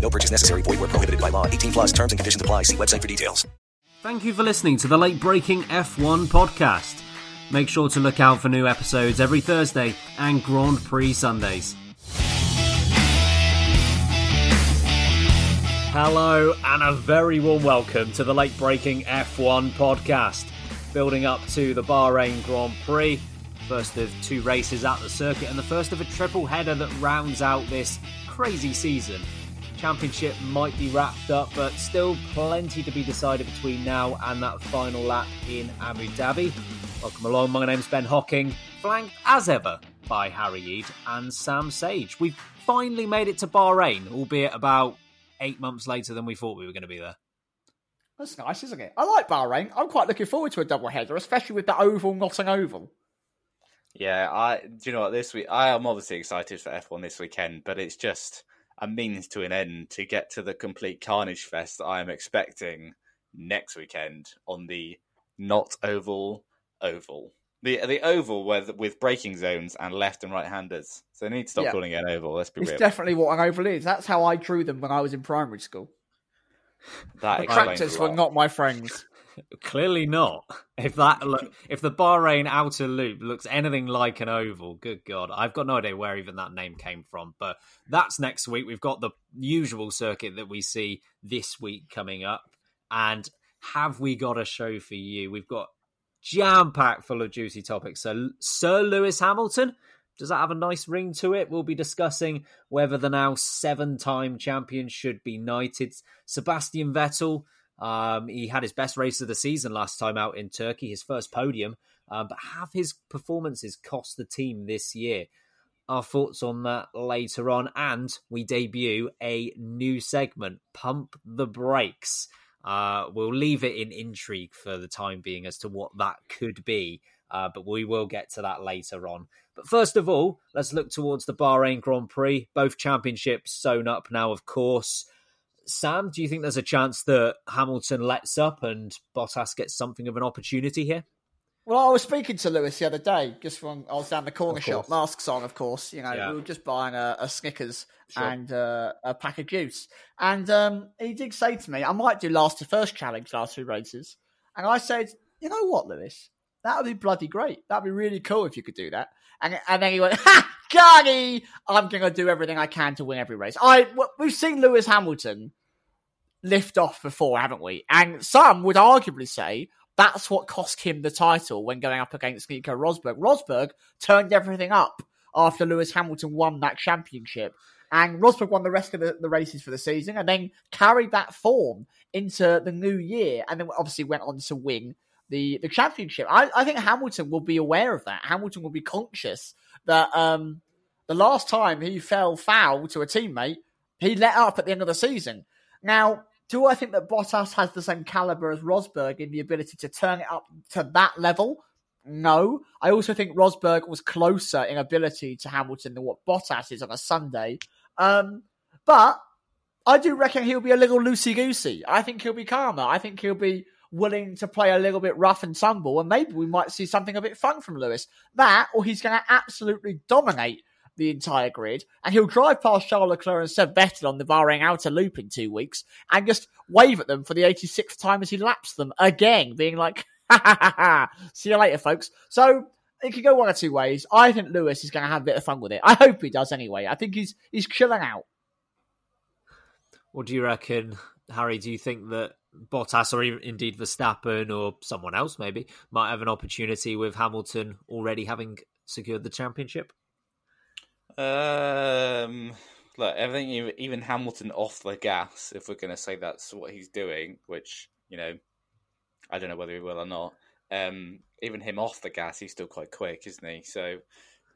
No purchase necessary. Void where prohibited by law. 18 plus terms and conditions apply. See website for details. Thank you for listening to the late breaking F1 podcast. Make sure to look out for new episodes every Thursday and Grand Prix Sundays. Hello, and a very warm welcome to the late breaking F1 podcast. Building up to the Bahrain Grand Prix, first of two races at the circuit, and the first of a triple header that rounds out this crazy season. Championship might be wrapped up, but still plenty to be decided between now and that final lap in Abu Dhabi. Welcome along, my name's Ben Hocking, flanked as ever by Harry Eade and Sam Sage. We've finally made it to Bahrain, albeit about eight months later than we thought we were going to be there. That's nice, isn't it? I like Bahrain. I'm quite looking forward to a double header, especially with the oval not an oval. Yeah, I do you know what this week I am obviously excited for F1 this weekend, but it's just a means to an end to get to the complete carnage fest that I am expecting next weekend on the not oval oval. The the oval with with braking zones and left and right handers. So they need to stop Yeah. calling it an oval. Let's be It's real. definitely what an oval is. That's how I drew them when I was in primary school. that The tractors were not my friends. Clearly not. If that look, if the Bahrain outer loop looks anything like an oval, good god, I've got no idea where even that name came from. But that's next week. We've got the usual circuit that we see this week coming up, and have we got a show for you? We've got jam packed full of juicy topics. So Sir Lewis Hamilton. Does that have a nice ring to it? We'll be discussing whether the now seven time champion should be knighted. Sebastian Vettel, um, he had his best race of the season last time out in Turkey, his first podium. Um, but have his performances cost the team this year? Our thoughts on that later on. And we debut a new segment, Pump the Brakes. Uh, we'll leave it in intrigue for the time being as to what that could be, uh, but we will get to that later on. But first of all, let's look towards the Bahrain Grand Prix. Both championships sewn up now, of course. Sam, do you think there's a chance that Hamilton lets up and Bottas gets something of an opportunity here? Well, I was speaking to Lewis the other day, just when I was down the corner shop, masks on, of course. You know, Yeah. we were just buying a, a Snickers Sure. and uh, a pack of juice. And um, he did say to me, I might do last to first challenge, last two races. And I said, you know what, Lewis? That would be bloody great. That'd be really cool if you could do that. And, and then he went, ha, Carney, I'm going to do everything I can to win every race. I We've seen Lewis Hamilton lift off before, haven't we? And some would arguably say that's what cost him the title when going up against Nico Rosberg. Rosberg turned everything up after Lewis Hamilton won that championship. And Rosberg won the rest of the, the races for the season and then carried that form into the new year and then obviously went on to win the, the championship. I, I think Hamilton will be aware of that. Hamilton will be conscious that um, the last time he fell foul to a teammate, he let up at the end of the season. Now, do I think that Bottas has the same caliber as Rosberg in the ability to turn it up to that level? No. I also think Rosberg was closer in ability to Hamilton than what Bottas is on a Sunday. Um, but I do reckon he'll be a little loosey goosey. I think he'll be calmer. I think he'll be willing to play a little bit rough and tumble, and maybe we might see something a bit fun from Lewis. That, or he's going to absolutely dominate the entire grid, and he'll drive past Charles Leclerc and Seb Vettel on the Bahrain outer loop in two weeks, and just wave at them for the 86th time as he laps them again, being like, ha ha ha ha, see you later, folks. So it could go one or two ways. I think Lewis is going to have a bit of fun with it. I hope he does anyway. I think he's he's chilling out. What do you reckon, Harry? Do you think that Bottas or even, indeed Verstappen or someone else maybe might have an opportunity with Hamilton already having secured the championship? Um, look, everything, even Hamilton off the gas, if we're going to say that's what he's doing, which, you know, I don't know whether he will or not. Um, even him off the gas, he's still quite quick, isn't he? So,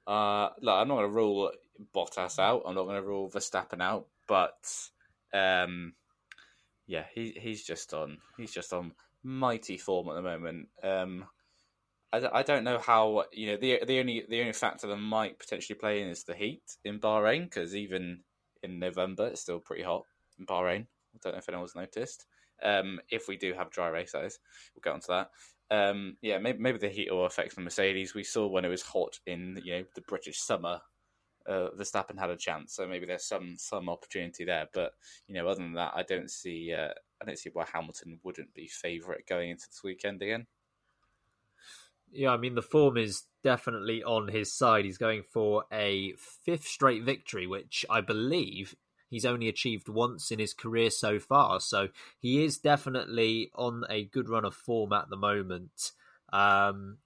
uh, look, I'm not going to rule Bottas out. I'm not going to rule Verstappen out, but, um, yeah, he he's just on he's just on mighty form at the moment. Um, I, I don't know how you know the the only the only factor that might potentially play in is the heat in Bahrain because even in November it's still pretty hot in Bahrain. I don't know if anyone's noticed. Um, if we do have dry race, races, we'll get onto that. Um, yeah, maybe, maybe the heat will affect the Mercedes. We saw when it was hot in you know the British summer uh, Verstappen had a chance, so maybe there's some some opportunity there. But you know, other than that, I don't see uh, I don't see why Hamilton wouldn't be favourite going into this weekend again. Yeah, I mean the form is definitely on his side. He's going for a fifth straight victory, which I believe he's only achieved once in his career so far. So he is definitely on a good run of form at the moment. Um,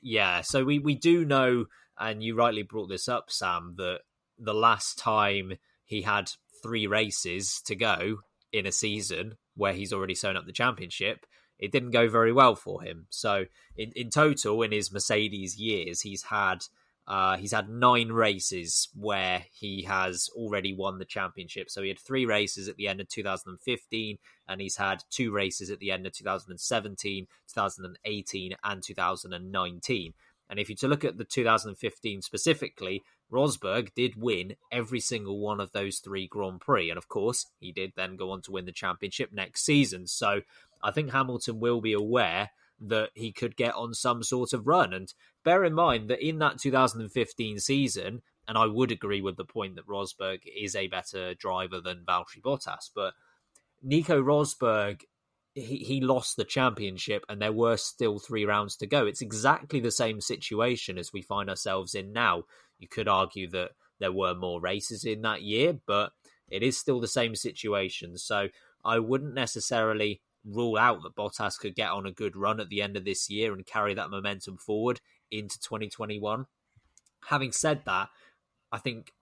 yeah, so we, we do know and you rightly brought this up, Sam, that the last time he had three races to go in a season where he's already sewn up the championship, it didn't go very well for him. So in, in total, in his Mercedes years, he's had uh, he's had nine races where he has already won the championship. So he had three races at the end of 2015, and he's had two races at the end of 2017, 2018, and 2019. And if you to look at the 2015 specifically, Rosberg did win every single one of those three Grand Prix. And of course, he did then go on to win the championship next season. So I think Hamilton will be aware that he could get on some sort of run. And bear in mind that in that 2015 season, and I would agree with the point that Rosberg is a better driver than Valtteri Bottas, but Nico Rosberg he, he lost the championship and there were still three rounds to go. It's exactly the same situation as we find ourselves in now. You could argue that there were more races in that year, but it is still the same situation. So I wouldn't necessarily rule out that Bottas could get on a good run at the end of this year and carry that momentum forward into 2021. Having said that, I think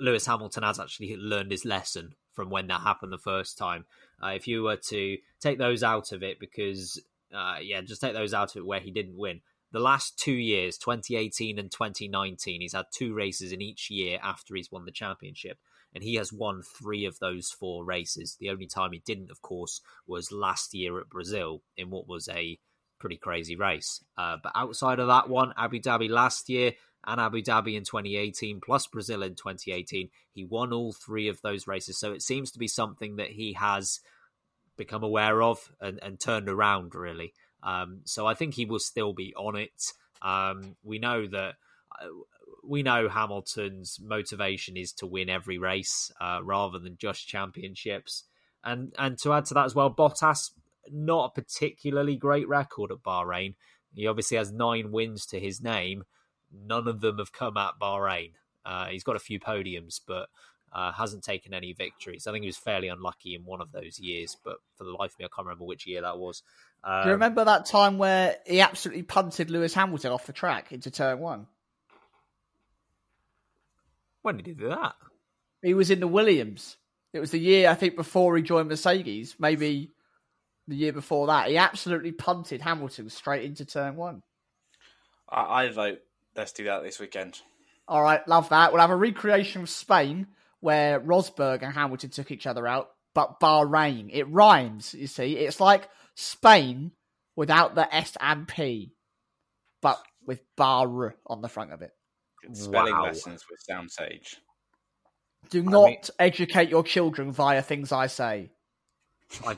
Lewis Hamilton has actually learned his lesson from when that happened the first time. Uh, if you were to take those out of it, because uh, yeah, just take those out of it where he didn't win. The last two years, 2018 and 2019, he's had two races in each year after he's won the championship. And he has won three of those four races. The only time he didn't, of course, was last year at Brazil in what was a pretty crazy race. Uh, but outside of that one, Abu Dhabi last year, and Abu Dhabi in 2018, plus Brazil in 2018. He won all three of those races. So it seems to be something that he has become aware of and, and turned around, really. Um, so I think he will still be on it. Um, we know that. We know Hamilton's motivation is to win every race uh, rather than just championships. And and to add to that as well, Bottas not a particularly great record at Bahrain. He obviously has nine wins to his name, None of them have come at Bahrain. Uh, he's got a few podiums, but uh, hasn't taken any victories. I think he was fairly unlucky in one of those years, but for the life of me, I can't remember which year that was. Um, Do you um, remember that time where he absolutely punted Lewis Hamilton off the track into turn one? When did he do that? He was in the Williams. It was the year I think before he joined Mercedes, maybe the year before that. He absolutely punted Hamilton straight into turn one. I, I vote Let's do that this weekend. All right, love that. We'll have a recreation of Spain where Rosberg and Hamilton took each other out, but Bahrain. It rhymes, you see. It's like Spain without the S and P, but with bar on the front of it. Spelling wow. lessons with Sam Sage. Do not educate your children via things I say. I,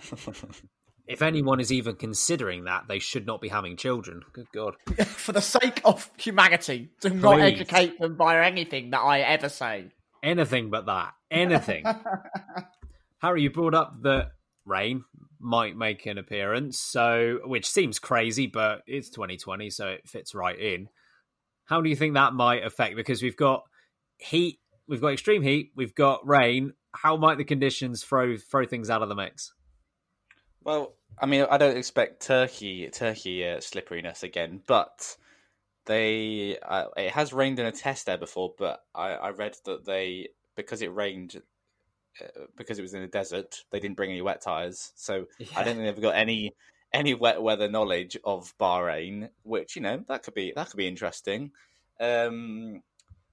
if anyone is even considering that, they should not be having children. Good God. For the sake of humanity, do not educate them via anything that I ever say. Anything but that. Anything. Harry, you brought up that rain might make an appearance, so which seems crazy, but it's 2020, so it fits right in. How do you think that might affect? Because we've got heat, we've got extreme heat, we've got rain. How might the conditions throw throw things out of the mix? Well, I mean, I don't expect Turkey Turkey uh, slipperiness again, but they uh, it has rained in a test there before. But I, I read that they because it rained uh, because it was in the desert, they didn't bring any wet tires. So yeah. I don't think they've got any any wet weather knowledge of Bahrain, which you know that could be that could be interesting. Um,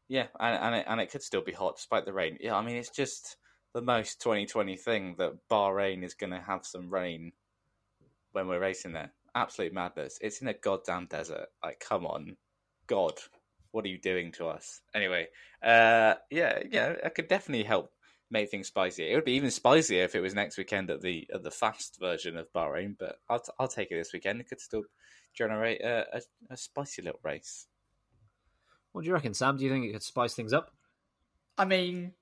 yeah, and and it, and it could still be hot despite the rain. Yeah, I mean it's just the most 2020 thing that Bahrain is going to have some rain when we're racing there. Absolute madness. It's in a goddamn desert. Like, come on, God, what are you doing to us? Anyway, uh, yeah, yeah, it could definitely help make things spicier. It would be even spicier if it was next weekend at the at the fast version of Bahrain. But I'll t- I'll take it this weekend. It could still generate a, a, a spicy little race. What do you reckon, Sam? Do you think it could spice things up? I mean,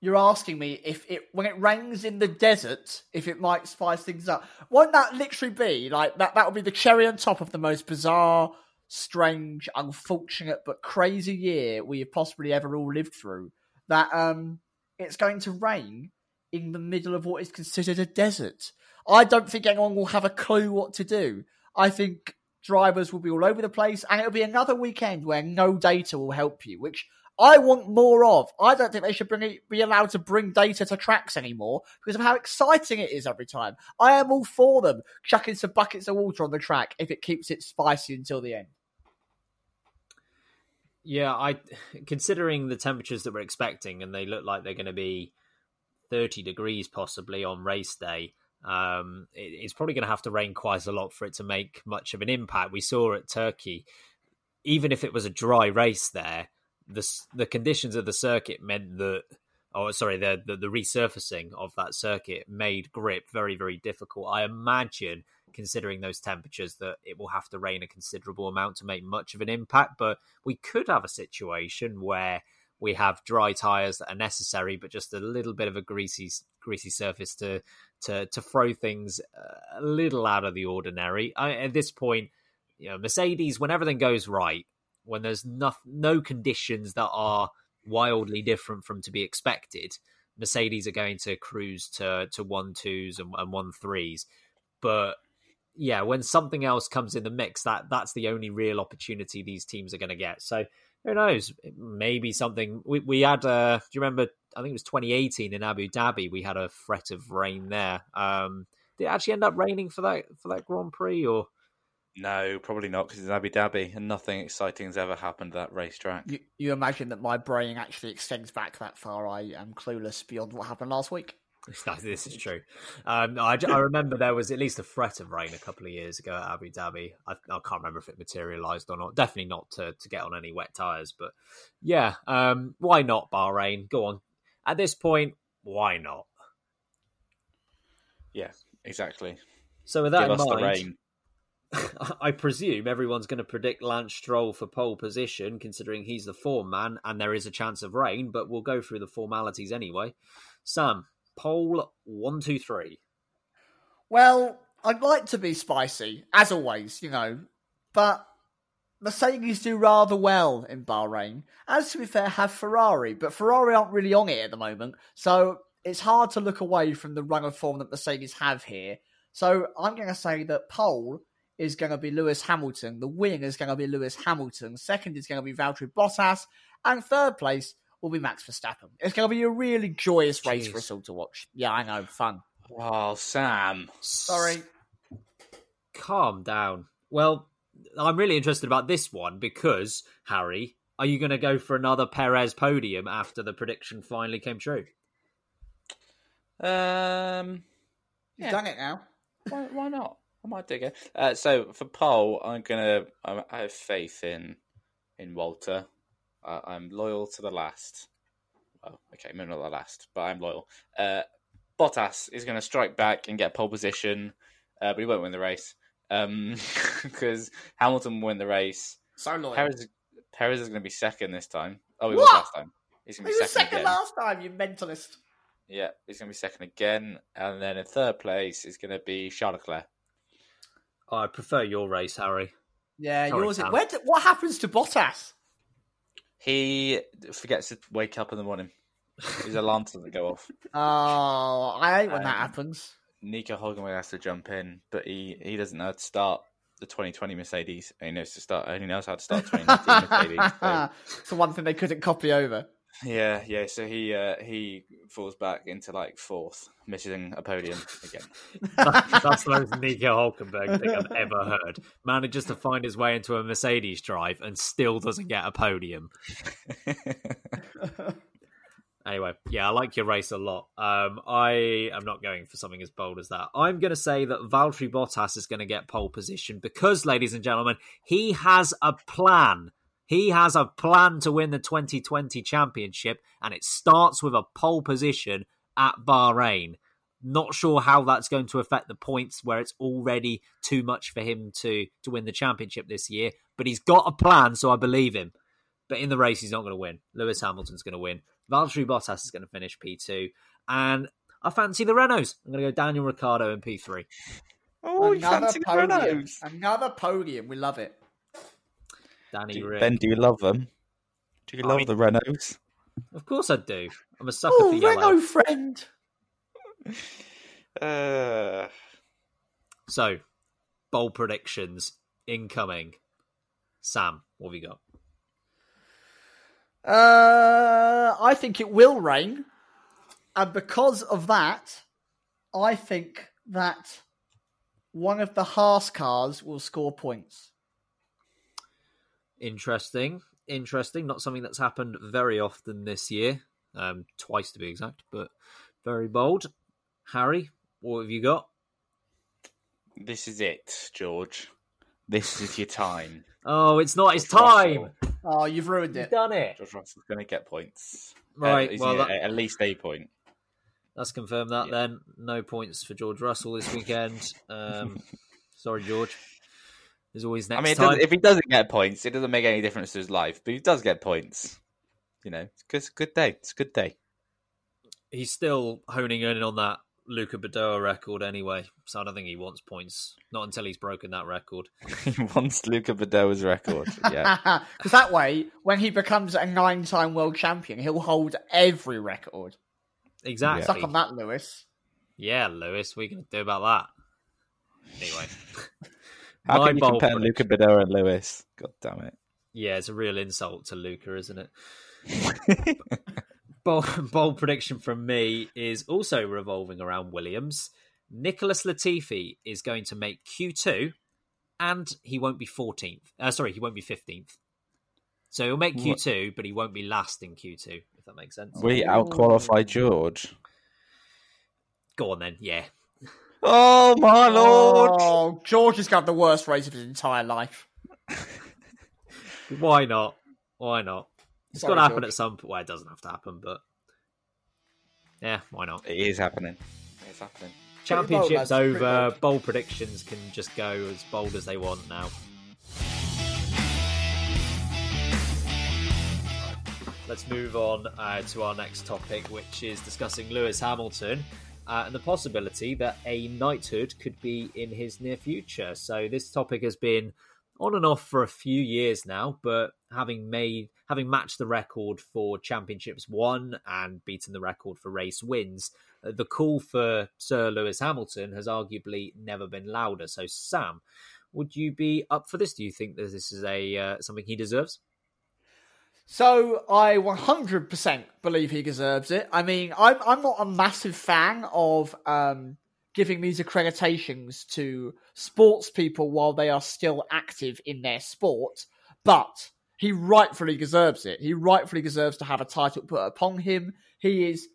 you're asking me if it when it rains in the desert, if it might spice things up. Won't that literally be like that? That would be the cherry on top of the most bizarre, strange, unfortunate but crazy year we have possibly ever all lived through. That um, it's going to rain in the middle of what is considered a desert. I don't think anyone will have a clue what to do. I think drivers will be all over the place, and it'll be another weekend where no data will help you, which I want more of. I don't think they should bring be allowed to bring data to tracks anymore because of how exciting it is every time. I am all for them chucking some buckets of water on the track if it keeps it spicy until the end. Yeah, I considering the temperatures that we're expecting, and they look like they're going to be 30 degrees possibly on race day. Um, it, it's probably going to have to rain quite a lot for it to make much of an impact. We saw at Turkey, even if it was a dry race there, the the conditions of the circuit meant that oh sorry the, the, the resurfacing of that circuit made grip very very difficult i imagine considering those temperatures that it will have to rain a considerable amount to make much of an impact but we could have a situation where we have dry tires that are necessary but just a little bit of a greasy greasy surface to to to throw things a little out of the ordinary I, at this point you know mercedes when everything goes right when there's no, no conditions that are wildly different from to be expected, Mercedes are going to cruise to to one twos and, and one threes. But yeah, when something else comes in the mix, that that's the only real opportunity these teams are going to get. So who knows? Maybe something we we had. Uh, do you remember? I think it was 2018 in Abu Dhabi. We had a threat of rain there. Um, did it actually end up raining for that for that Grand Prix or? No, probably not because it's Abu Dhabi and nothing exciting has ever happened at that racetrack. You, you, imagine that my brain actually extends back that far. I am clueless beyond what happened last week. this is true. Um, I, I, remember there was at least a threat of rain a couple of years ago at Abu Dhabi. I, I can't remember if it materialised or not. Definitely not to, to get on any wet tyres. But yeah, um, why not Bahrain? Go on. At this point, why not? Yeah, exactly. So with that Give in mind, I presume everyone's going to predict Lance Stroll for pole position, considering he's the form man and there is a chance of rain, but we'll go through the formalities anyway. Sam, pole one, two, three. Well, I'd like to be spicy, as always, you know, but Mercedes do rather well in Bahrain. As to be fair, have Ferrari, but Ferrari aren't really on it at the moment, so it's hard to look away from the run of form that Mercedes have here. So I'm going to say that pole is going to be Lewis Hamilton. The wing is going to be Lewis Hamilton. Second is going to be Valtteri Bottas. And third place will be Max Verstappen. It's going to be a really joyous race for us all to watch. Yeah, I know. Fun. Oh, Sam. Sorry. Calm down. Well, I'm really interested about this one because, Harry, are you going to go for another Perez podium after the prediction finally came true? Um, You've yeah. done it now. Why, why not? I might dig it. Uh, so for pole, I'm gonna. I have faith in in Walter. Uh, I'm loyal to the last. well, okay, maybe not the last, but I'm loyal. Uh, Bottas is going to strike back and get pole position, uh, but he won't win the race because um, Hamilton will win the race. So loyal. Perez, Perez is going to be second this time. Oh, he What? was last time. He's going to be second, second again. last time, you mentalist. Yeah, he's going to be second again, and then in third place is going to be Charles Leclerc. I prefer your race, Harry. Yeah, Sorry, yours. Sam. Where do, what happens to Bottas? He forgets to wake up in the morning. His alarm doesn't go off. Oh, I hate when that Um, happens. Nico Hulkenberg has to jump in, but he, he doesn't know how to start the 2020 Mercedes. He knows to start. He knows how to start 2019 Mercedes. So, it's the one thing they couldn't copy over. Yeah, yeah. So he uh, he falls back into like fourth, missing a podium again. That's the most Nico Hulkenberg thing I've ever heard. Manages to find his way into a Mercedes drive and still doesn't get a podium. Anyway, yeah, I like your race a lot. Um, I am not going for something as bold as that. I'm going to say that Valtteri Bottas is going to get pole position because, ladies and gentlemen, he has a plan. He has a plan to win the 2020 championship, and it starts with a pole position at Bahrain. Not sure how that's going to affect the points where it's already too much for him to, to win the championship this year, but he's got a plan, so I believe him. But in the race, he's not going to win. Lewis Hamilton's going to win. Valtteri Bottas is going to finish P2. And I fancy the Renaults. I'm going to go Daniel Ricciardo in P3. Oh, Another podium. Another podium. We love it. Danny Do- Rick. ben, do you love them? Do you I love mean- the Renaults? Of course I do. I'm a sucker Oh, for yellow. Renault friend. Uh, So, bold predictions incoming. Sam, what have you got? Uh, I think it will rain, and because of that, I think that one of the Haas cars will score points. Interesting. Interesting. Not something that's happened very often this year. Um, twice to be exact, but very bold. Harry, what have you got? this is it, George. This is your time. Oh, it's not his George time. Russell. Oh, you've ruined it. You've done it. George Russell's going to get points. Right, Uh, well, that- at least a point. Let's confirm that Yeah. then. No points for George Russell this weekend. Um, sorry, George. There's always next I mean, time. if he doesn't get points, it doesn't make any difference to his life. But he does get points. You know, it's, 'cause it's a good day. It's a good day. He's still honing in on that Luca Badoer record anyway, so I don't think he wants points. Not until he's broken that record. he wants Luca Badoer's record. Yeah. Because that way, when he becomes a nine-time world champion, he'll hold every record. Exactly. Suck on that, Lewis. Yeah, Lewis, what are you going to do about that? Anyway. How My can you compare prediction- Luca Badoer and Lewis? God damn it. Yeah, it's a real insult to Luca, isn't it? bold, bold prediction from me is also revolving around Williams. Nicholas Latifi is going to make Q2 and he won't be 14th. Uh, sorry, he won't be 15th. So he'll make Q2, but he won't be last in Q2, if that makes sense. We outqualify George. Go on then, yeah. Oh my lord! Oh, George has got the worst race of his entire life. Why not? Why not? It's Sorry, got to happen George. at some point. Well, it doesn't have to happen, but yeah, why not? It is happening. It's happening. Pretty bold, Championship's over. bold. Bold predictions can just go as bold as they want now. Let's move on uh, to our next topic, which is discussing Lewis Hamilton uh, and the possibility that a knighthood could be in his near future. So this topic has been on and off for a few years now, but having made having matched the record for championships won and beaten the record for race wins, uh, the call for Sir Lewis Hamilton has arguably never been louder. So Sam, would you be up for this? Do you think that this is a uh, something he deserves? So I 100% believe he deserves it. I mean, I'm I'm not a massive fan of um, giving these accreditations to sports people while they are still active in their sport, but he rightfully deserves it. He rightfully deserves to have a title put upon him. He is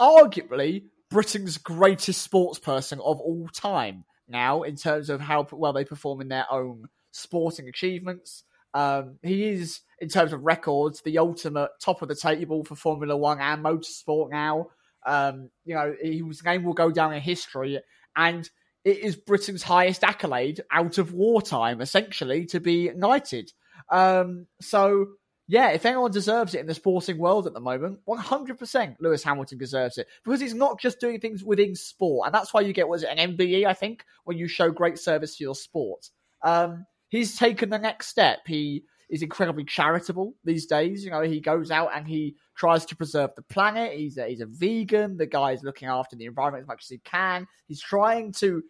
arguably Britain's greatest sports person of all time now in terms of how well they perform in their own sporting achievements. Um, he is, in terms of records, the ultimate top of the table for Formula One and motorsport now. Um, you know, his name will go down in history, and it is Britain's highest accolade out of wartime, essentially, to be knighted. Um, so, yeah, if anyone deserves it in the sporting world at the moment, 100% Lewis Hamilton deserves it because he's not just doing things within sport. And that's why you get, was it an MBE, I think, when you show great service to your sport. Um, he's taken the next step. He is incredibly charitable these days. You know, he goes out and he tries to preserve the planet. He's a, he's a vegan. The guy is looking after the environment as much as he can. He's trying to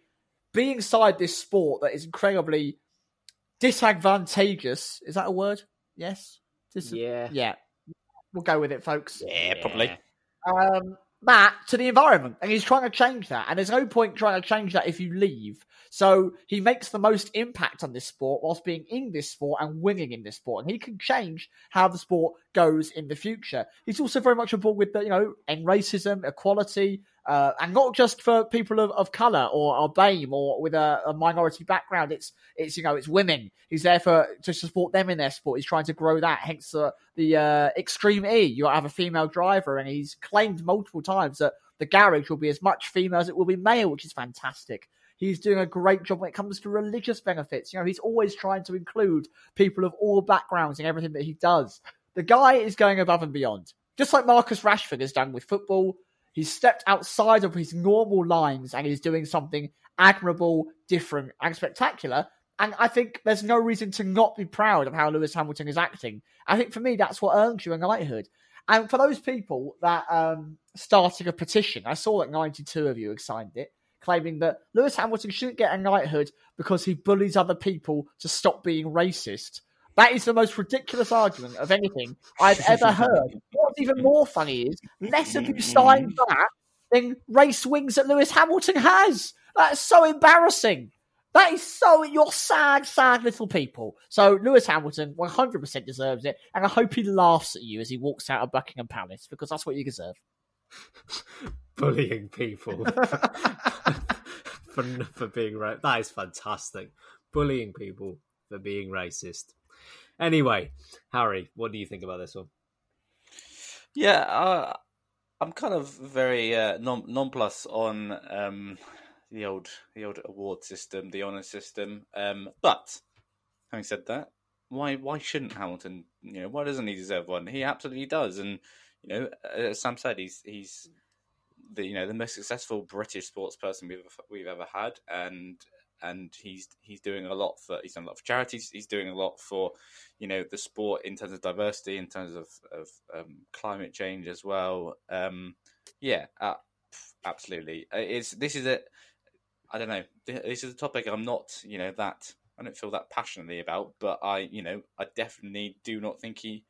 be inside this sport that is incredibly disadvantageous. Is that a word? Yes. Dis- yeah. Yeah. We'll go with it, folks. Yeah, probably. Um, that to the environment, and he's trying to change that. And there's no point trying to change that if you leave. So he makes the most impact on this sport whilst being in this sport and winning in this sport, and he can change how the sport goes in the future. He's also very much aboard with the you know end racism, equality, uh, and not just for people of, of color or, or BAME or with a, a, minority background. It's it's you know it's women. He's there for to support them in their sport. He's trying to grow that. Hence uh, the uh, extreme E. You have a female driver, and he's claimed multiple times that the garage will be as much female as it will be male, which is fantastic. He's doing a great job when it comes to religious benefits. You know, he's always trying to include people of all backgrounds in everything that he does. The guy is going above and beyond, just like Marcus Rashford has done with football He's stepped outside of his normal lines and he's doing something admirable, different, and spectacular. And I think there's no reason to not be proud of how Lewis Hamilton is acting. I think for me, that's what earns you a knighthood. And for those people that um, starting a petition, I saw that 92 of you had signed it, claiming that Lewis Hamilton shouldn't get a knighthood because he bullies other people to stop being racist. That is the most ridiculous argument of anything I've ever heard. What's even more funny is less of you mm-hmm. signed that than race wings that Lewis Hamilton has. That's so embarrassing. That is so you're sad, sad little people. So Lewis Hamilton 100% deserves it, and I hope he laughs at you as he walks out of Buckingham Palace because that's what you deserve. Bullying people for for being right. That is fantastic. Bullying people for being racist. Anyway, Harry, what do you think about this one? Yeah, uh, I'm kind of very uh, non nonplus on um, the old the old award system, the honour system. Um, but having said that, why why shouldn't Hamilton? You know, why doesn't he deserve one? He absolutely does, and you know, as Sam said, he's he's the you know the most successful British sports person we've we've ever had, and and he's he's doing a lot for he's done a lot for charities. He's doing a lot for you know the sport in terms of diversity, in terms of of um, climate change as well. Um, yeah, uh, absolutely. It's this is a I don't know. This is a topic I'm not you know that I don't feel that passionately about, but I you know I definitely do not think he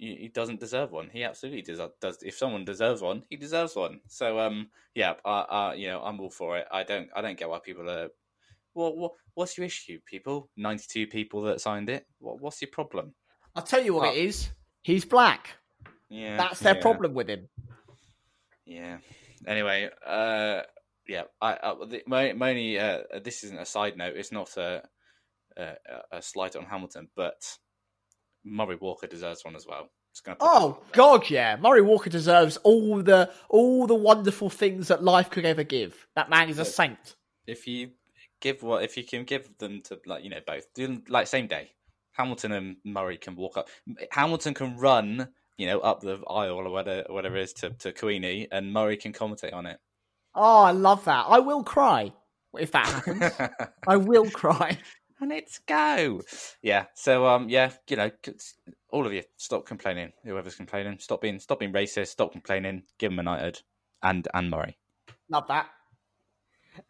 he doesn't deserve one. He absolutely does. Does if someone deserves one, he deserves one. So um, yeah, I, I, you know, I'm all for it. I don't, I don't get why people are what, what what's your issue, people? Ninety-two people that signed it. What, what's your problem? I'll tell you what it is. He's black. Yeah, that's their yeah. problem with him. Yeah. Anyway, uh, yeah. I, I my, my only uh, this isn't a side note. It's not a a, a slight on Hamilton, but Murray Walker deserves one as well. Oh God, yeah. Murray Walker deserves all the all the wonderful things that life could ever give. That man is a saint. If you give what if you can give them to like you know both do like same day. Hamilton and Murray can walk up. Hamilton can run, you know, up the aisle or whatever, whatever it is to to Queenie, and Murray can commentate on it. Oh, I love that. I will cry if that happens. I will cry. And it's go. Yeah. So um yeah, you know, all of you stop complaining. Whoever's complaining, stop being stop being racist. Stop complaining. Give them a United and and Murray. Love that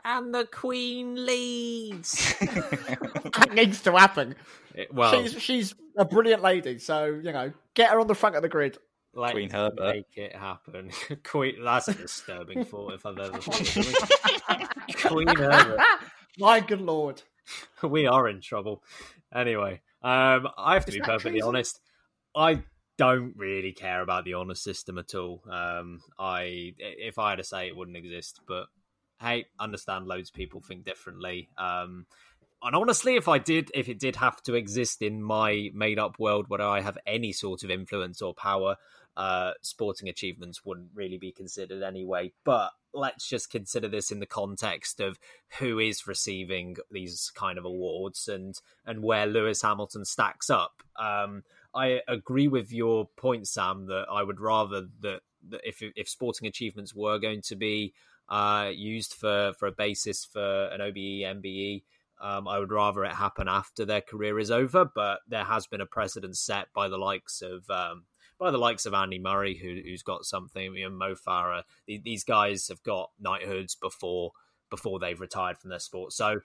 and the Queen leads. that needs to happen. It, well, she's she's a brilliant lady, so you know, get her on the front of the grid. Like, Queen Herbert. Make it happen. Queen. That's a disturbing thought if I've ever Queen Herbert. My good lord. We are in trouble. Anyway, um, I have to Is be perfectly crazy? honest. I don't really care about the honor system at all. Um, I, if I had to say, it wouldn't exist. But hey, understand loads of people think differently. Um, and honestly, if I did, if it did have to exist in my made up world where I have any sort of influence or power, uh, sporting achievements wouldn't really be considered anyway. But let's just consider this in the context of who is receiving these kind of awards and and where Lewis Hamilton stacks up. Um, I agree with your point, Sam, that I would rather that, that if if sporting achievements were going to be uh, used for for a basis for an OBE MBE. Um, I would rather it happen after their career is over, but there has been a precedent set by the likes of um, by the likes of Andy Murray, who, has got something. You know, Mo Farah. These guys have got knighthoods before before they've retired from their sport. So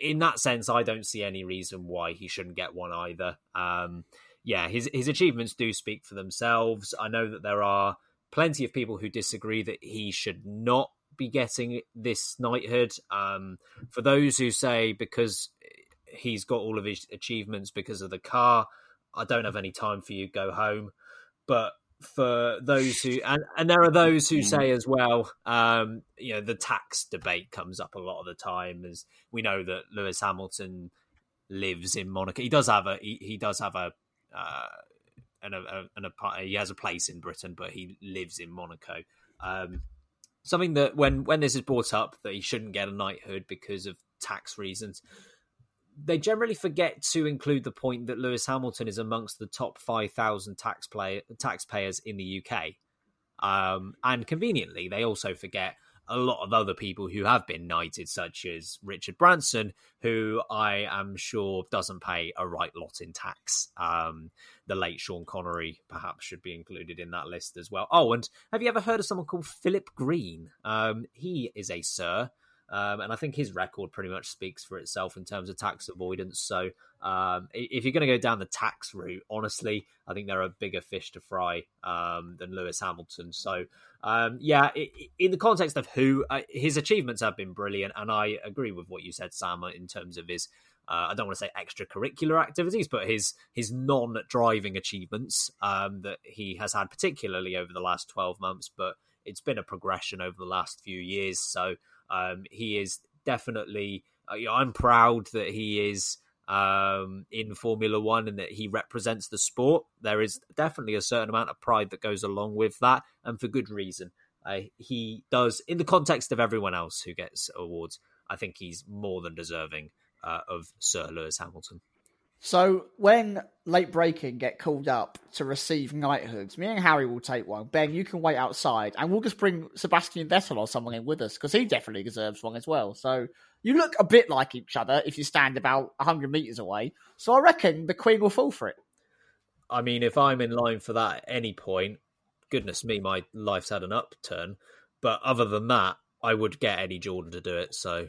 in that sense, I don't see any reason why he shouldn't get one either. Um, yeah, his his achievements do speak for themselves. I know that there are plenty of people who disagree that he should not be getting this knighthood. Um, for those who say because he's got all of his achievements because of the car, I don't have any time for you. Go home. But for those who and, and there are those who say as well um you know the tax debate comes up a lot of the time as we know that lewis hamilton lives in monaco he does have a he, he does have a uh and a, and a, he has a place in britain but he lives in monaco um something that when when this is brought up that he shouldn't get a knighthood because of tax reasons they generally forget to include the point that Lewis Hamilton is amongst the top 5,000 taxpayer, taxpayers in the UK. Um, and conveniently, they also forget a lot of other people who have been knighted, such as Richard Branson, who I am sure doesn't pay a right lot in tax. Um, the late Sean Connery perhaps should be included in that list as well. Oh, and have you ever heard of someone called Philip Green? Um, he is a sir um, and I think his record pretty much speaks for itself in terms of tax avoidance. So um, if you're going to go down the tax route, honestly, I think there are bigger fish to fry um, than Lewis Hamilton. So um, yeah, in the context of who uh, his achievements have been brilliant, and I agree with what you said, Sam, in terms of his. Uh, I don't want to say extracurricular activities, but his his non-driving achievements um, that he has had, particularly over the last twelve months. But it's been a progression over the last few years. So um, he is definitely. Uh, I'm proud that he is um, in Formula One and that he represents the sport. There is definitely a certain amount of pride that goes along with that, and for good reason. Uh, he does, in the context of everyone else who gets awards, I think he's more than deserving uh, of Sir Lewis Hamilton. So when late breaking get called up to receive knighthoods, me and Harry will take one. Ben, you can wait outside, and we'll just bring Sebastian Vettel or someone in with us because he definitely deserves one as well. So you look a bit like each other if you stand about hundred meters away. So I reckon the Queen will fall for it. I mean, if I'm in line for that at any point, goodness me, my life's had an upturn. But other than that, I would get Eddie Jordan to do it. So,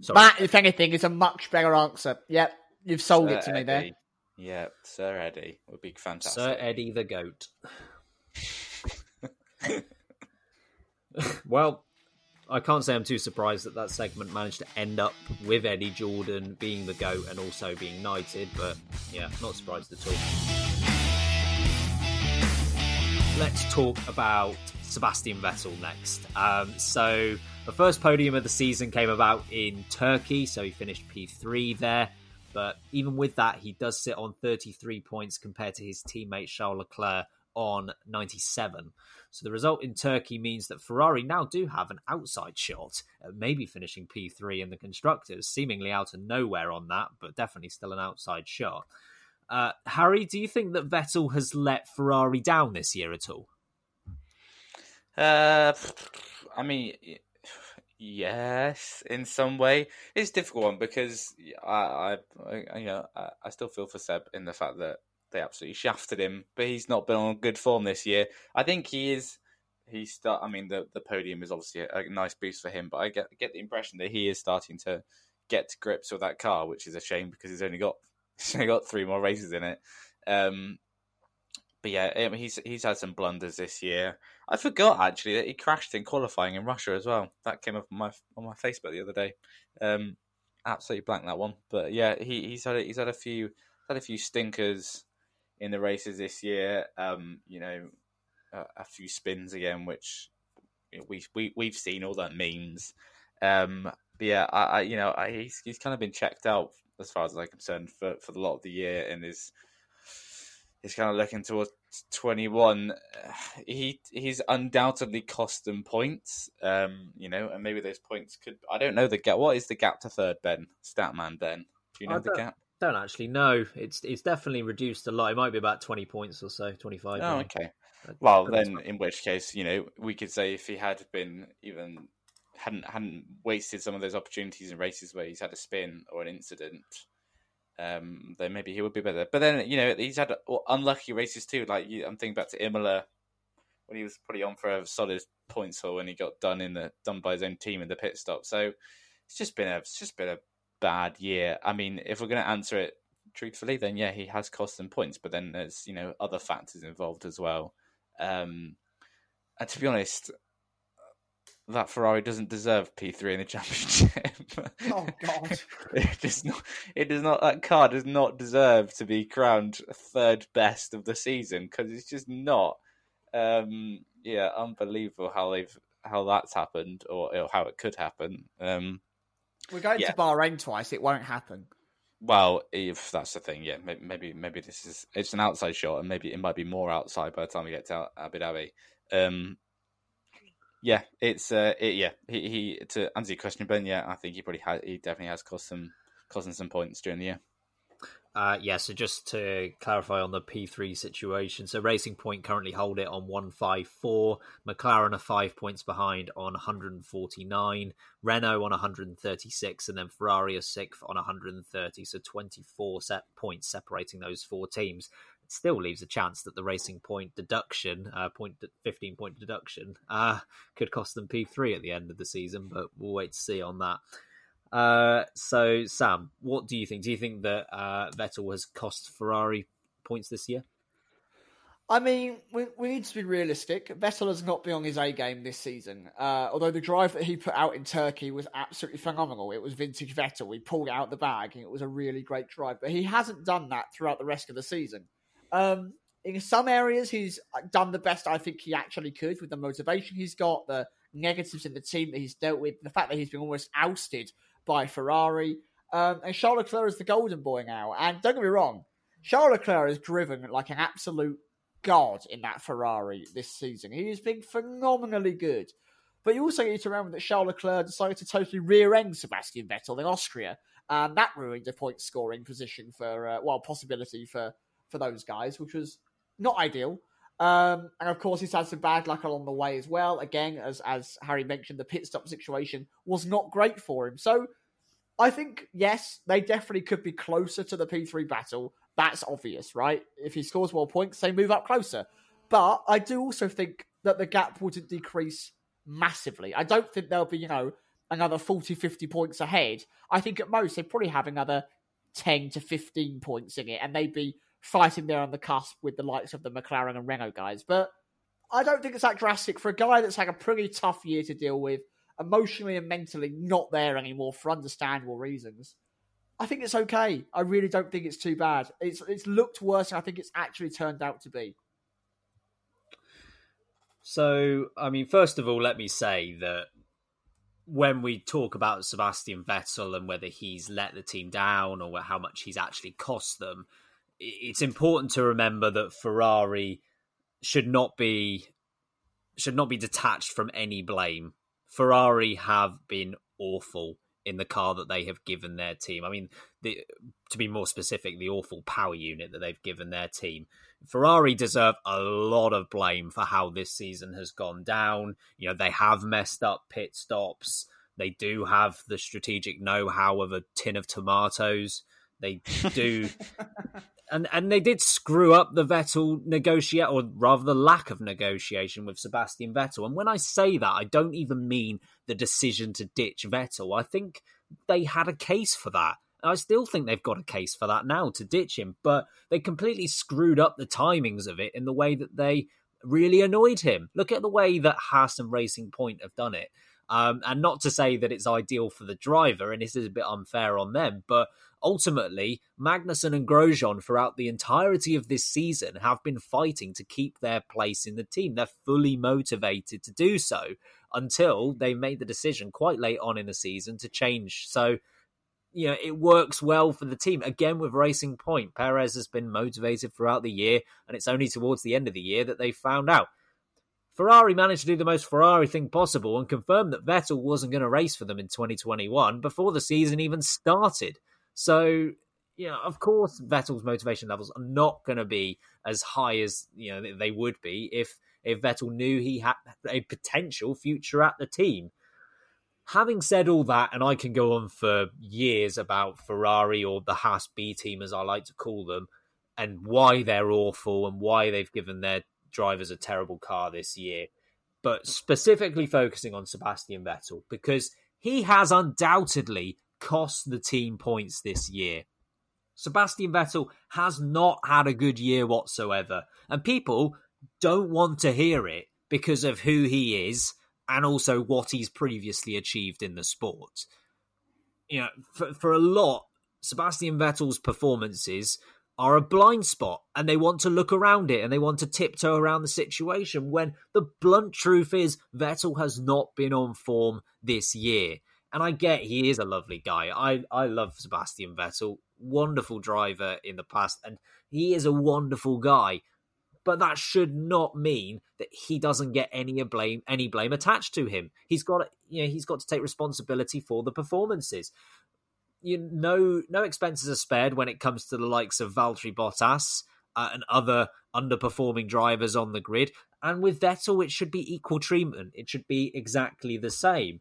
sorry. that, if anything, is a much better answer. Yep, You've sold Sir it to Eddie. me there. Yeah, Sir Eddie would be fantastic. Sir Eddie the goat. well, I can't say I'm too surprised that that segment managed to end up with Eddie Jordan being the GOAT and also being knighted, but yeah, not surprised at all. Let's talk about Sebastian Vettel next. Um, so, the first podium of the season came about in Turkey, so he finished P3 there. But even with that, he does sit on 33 points compared to his teammate Charles Leclerc on 97. So the result in Turkey means that Ferrari now do have an outside shot at maybe finishing P3 in the constructors, seemingly out of nowhere on that, but definitely still an outside shot. Uh, Harry, do you think that Vettel has let Ferrari down this year at all? Uh, I mean, Yes, in some way, it's a difficult one because I, I, I you know, I, I, still feel for Seb in the fact that they absolutely shafted him, but he's not been on good form this year. I think he is. He's start. I mean, the the podium is obviously a, a nice boost for him, but I get get the impression that he is starting to get to grips with that car, which is a shame because he's only got he's only got three more races in it. Um, but yeah, he's he's had some blunders this year. I forgot actually that he crashed in qualifying in Russia as well. That came up on my on my Facebook the other day. Um, absolutely blank that one. But yeah, he, he's had a, he's had a few had a few stinkers in the races this year. Um, you know, a, a few spins again, which we we we've seen all that means. Um, but yeah, I, I you know I, he's he's kind of been checked out as far as I'm concerned, for for the lot of the year, and is he's kind of looking towards 21. He he's undoubtedly cost them points, um, you know, and maybe those points could. I don't know the gap. What is the gap to third, Ben? Statman, Ben. Do you know I the gap? Don't actually know. It's it's definitely reduced a lot. It might be about twenty points or so, twenty five. Oh, okay. Well, then, in which case, you know, we could say if he had been even hadn't hadn't wasted some of those opportunities in races where he's had a spin or an incident, um, then maybe he would be better. But then, you know, he's had unlucky races too. Like I'm thinking back to Imola when he was pretty on for a solid points haul when he got done in the done by his own team in the pit stop. So it's just been a it's just been a bad year. I mean, if we're going to answer it truthfully, then yeah, he has cost them points. But then there's you know other factors involved as well. Um, and to be honest, that Ferrari doesn't deserve P3 in the championship. Oh God! it does not. It does not. That car does not deserve to be crowned third best of the season because it's just not. Um, yeah, unbelievable how they've how that's happened or, or how it could happen. Um, We're going Yeah. to Bahrain twice. It won't happen. well, if that's the thing, yeah, maybe maybe this is it's an outside shot, and maybe it might be more outside by the time we get to Abu Dhabi. Um, yeah, it's uh, it, yeah. He, he to answer your question, Ben. Yeah, I think he probably has. He definitely has cost some them some points during the year. Uh, yeah, so just to clarify on the P3 situation, so Racing Point currently hold it on 154, McLaren are five points behind on 149, Renault on 136, and then Ferrari are sixth on 130, so 24 set points separating those four teams. Still leaves a chance that the Racing Point deduction, uh, point 15 point deduction, uh, could cost them P3 at the end of the season, but we'll wait to see on that. Uh, so Sam, what do you think? Do you think that uh, Vettel has cost Ferrari points this year? I mean, we, we need to be realistic. Vettel has not been on his A game this season. Uh, although the drive that he put out in Turkey was absolutely phenomenal. It was vintage Vettel. We pulled out the bag and it was a really great drive. But he hasn't done that throughout the rest of the season. Um, in some areas, he's done the best I think he actually could with the motivation he's got, the negatives in the team that he's dealt with, the fact that he's been almost ousted by Ferrari. Um, and Charles Leclerc is the golden boy now. And don't get me wrong, Charles Leclerc is driven like an absolute god in that Ferrari this season. He has been phenomenally good. But you also need to remember that Charles Leclerc decided to totally rear end Sebastian Vettel in Austria. And that ruined a point scoring position for, uh, well, possibility for, for those guys, which was not ideal. Um, and of course, he's had some bad luck along the way as well. Again, as as Harry mentioned, the pit stop situation was not great for him. So I think yes, they definitely could be closer to the P3 battle. That's obvious, right? If he scores more points, they move up closer. But I do also think that the gap wouldn't decrease massively. I don't think there'll be, you know, another 40, 50 points ahead. I think at most they'd probably have another 10 to 15 points in it, and they'd be fighting there on the cusp with the likes of the McLaren and Renault guys. But I don't think it's that drastic for a guy that's had a pretty tough year to deal with, emotionally and mentally not there anymore for understandable reasons. I think it's okay. I really don't think it's too bad. It's it's looked worse I think it's actually turned out to be. So, I mean, first of all, let me say that when we talk about Sebastian Vettel and whether he's let the team down or how much he's actually cost them, it's important to remember that Ferrari should not be should not be detached from any blame. Ferrari have been awful in the car that they have given their team. I mean, the, to be more specific, the awful power unit that they've given their team. Ferrari deserve a lot of blame for how this season has gone down. You know, they have messed up pit stops. They do have the strategic know-how of a tin of tomatoes. They do and and they did screw up the Vettel negotiate, or rather the lack of negotiation with Sebastian Vettel. And when I say that, I don't even mean the decision to ditch Vettel. I think they had a case for that. I still think they've got a case for that now to ditch him, but they completely screwed up the timings of it in the way that they really annoyed him. Look at the way that Haas and Racing Point have done it. Um, and not to say that it's ideal for the driver, and this is a bit unfair on them, but ultimately, Magnussen and Grosjean throughout the entirety of this season have been fighting to keep their place in the team. They're fully motivated to do so until they made the decision quite late on in the season to change. So, you know, it works well for the team. Again, with Racing Point, Perez has been motivated throughout the year, and it's only towards the end of the year that they found out. Ferrari managed to do the most Ferrari thing possible and confirmed that Vettel wasn't going to race for them in 2021 before the season even started. So, you know, of course, Vettel's motivation levels are not going to be as high as you know they would be if if Vettel knew he had a potential future at the team. Having said all that, and I can go on for years about Ferrari or the Haas B team, as I like to call them, and why they're awful and why they've given their drivers a terrible car this year, but specifically focusing on Sebastian Vettel because he has undoubtedly cost the team points this year. Sebastian Vettel has not had a good year whatsoever, and people don't want to hear it because of who he is and also what he's previously achieved in the sport. You know, for, for a lot, Sebastian Vettel's performances are a blind spot and they want to look around it and they want to tiptoe around the situation when the blunt truth is Vettel has not been on form this year. And I get he is a lovely guy. I, I love Sebastian Vettel, wonderful driver in the past, and he is a wonderful guy. But that should not mean that he doesn't get any blame any blame attached to him. He's got you know he's got to take responsibility for the performances you know, no expenses are spared when it comes to the likes of Valtteri Bottas uh, and other underperforming drivers on the grid. And with Vettel, it should be equal treatment. It should be exactly the same.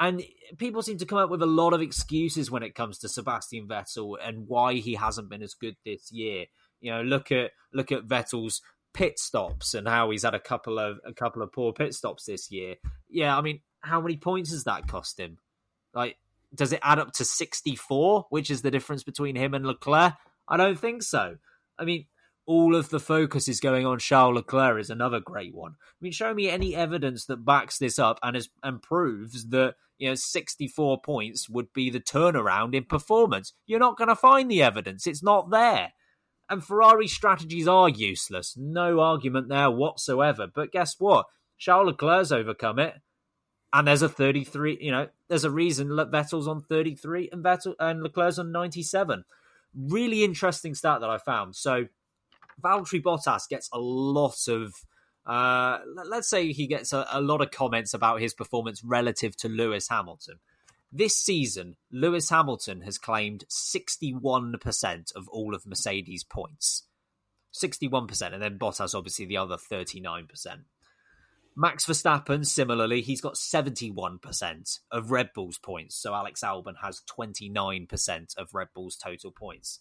And people seem to come up with a lot of excuses when it comes to Sebastian Vettel and why he hasn't been as good this year. You know, look at look at Vettel's pit stops and how he's had a couple of a couple of poor pit stops this year. Yeah, I mean, how many points has that cost him? Like does it add up to 64, which is the difference between him and Leclerc? I don't think so. I mean, all of the focus is going on Charles Leclerc is another great one. I mean, show me any evidence that backs this up and is, and proves that you know 64 points would be the turnaround in performance. You're not going to find the evidence. It's not there. And Ferrari strategies are useless. No argument there whatsoever. But guess what? Charles Leclerc's overcome it and there's a 33 you know there's a reason Vettel's on 33 and Vettel and Leclerc's on 97 really interesting stat that I found so Valtteri Bottas gets a lot of uh, let's say he gets a, a lot of comments about his performance relative to Lewis Hamilton this season Lewis Hamilton has claimed 61% of all of Mercedes points 61% and then Bottas obviously the other 39% Max Verstappen, similarly, he's got 71% of Red Bull's points. So Alex Albon has 29% of Red Bull's total points.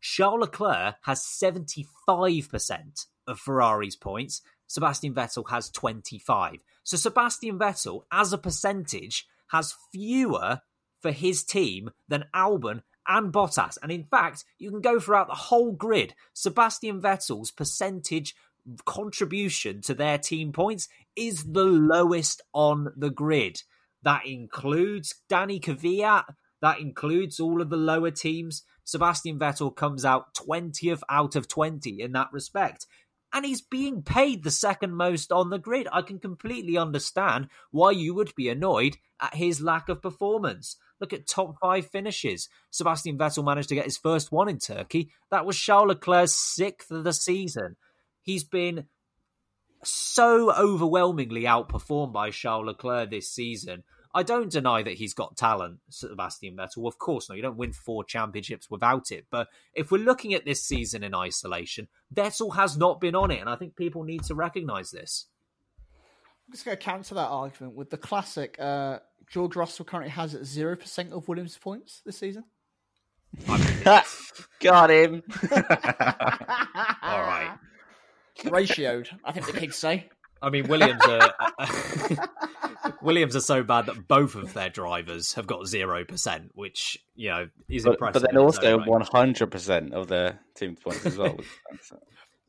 Charles Leclerc has 75% of Ferrari's points. Sebastian Vettel has 25. So Sebastian Vettel, as a percentage, has fewer for his team than Albon and Bottas. And in fact, you can go throughout the whole grid. Sebastian Vettel's percentage contribution to their team points is the lowest on the grid. That includes Danny Kvyat, that includes all of the lower teams. Sebastian Vettel comes out 20th out of 20 in that respect. And he's being paid the second most on the grid. I can completely understand why you would be annoyed at his lack of performance. Look at top five finishes. Sebastian Vettel managed to get his first one in Turkey. That was Charles Leclerc's sixth of the season. He's been so overwhelmingly outperformed by Charles Leclerc this season. I don't deny that he's got talent, Sebastian Vettel. Of course, no, you don't win four championships without it. But if we're looking at this season in isolation, Vettel has not been on it, and I think people need to recognise this. I'm just going to counter that argument with the classic. Uh, George Russell currently has zero percent of Williams' points this season. Got him. All right ratioed. I think the pigs say. I mean, Williams are Williams are so bad that both of their drivers have got zero percent, which you know is but, impressive. But then also one hundred percent of their team points as well.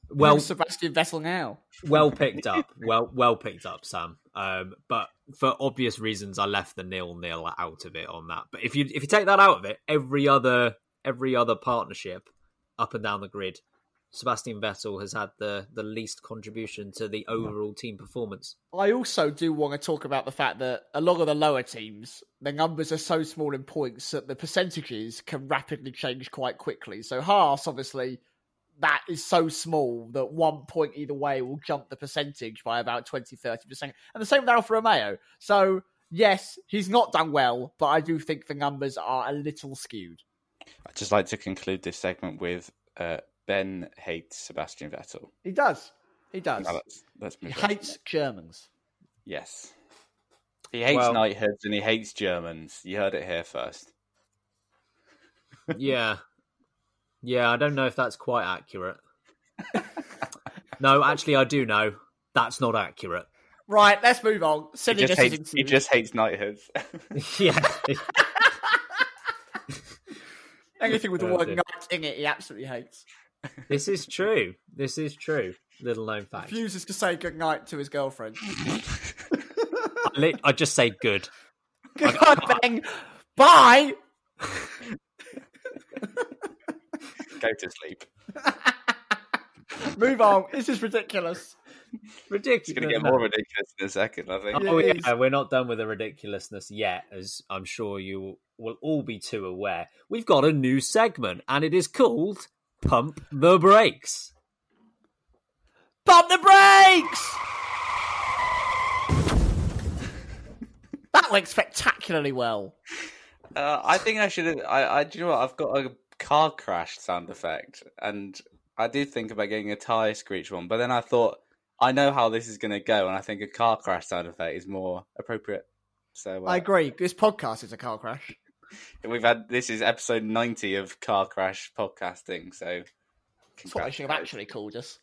well, Sebastian Vettel now. Well picked up. Well, well picked up, Sam. Um, but for obvious reasons, I left the nil nil out of it on that. But if you if you take that out of it, every other every other partnership up and down the grid Sebastian Vettel has had the the least contribution to the overall team performance. I also do want to talk about the fact that a lot of the lower teams, the numbers are so small in points that the percentages can rapidly change quite quickly. So Haas, obviously, that is so small that one point either way will jump the percentage by about 20, 30%. And the same with Alfa Romeo. So, yes, he's not done well, but I do think the numbers are a little skewed. I'd just like to conclude this segment with uh, Ben hates Sebastian Vettel. He does. He does. Now let's, let's move he on. hates Germans. Yes. He hates Well- knighthoods and he hates Germans. You heard it here first. yeah. Yeah, I don't know if that's quite accurate. no, actually, I do know. That's not accurate. Right, let's move on. He Sending just, hates, into he just hates knighthoods. yeah. anything with the word dear. knight in it, he absolutely hates. This is true. This is true. Little known fact. Refuses to say good night to his girlfriend. I, I just say good. Goodbye, Ben. Bye. Go to sleep. Move on. This is ridiculous. Ridiculous. It's going to get more ridiculous in a second, I think. Oh yeah, we're not done with the ridiculousness yet, as I'm sure you will all be too aware. We've got a new segment, and it is called "Pump the Brakes." Pump the brakes! that went spectacularly well. Uh, I think I should. I, I, do you know what? I've got a car crash sound effect, and I did think about getting a tire screech one, but then I thought I know how this is going to go, and I think a car crash sound effect is more appropriate. So uh, I agree. This podcast is a car crash. we've had this is episode ninety of car crash podcasting. So That's what I should have actually called us.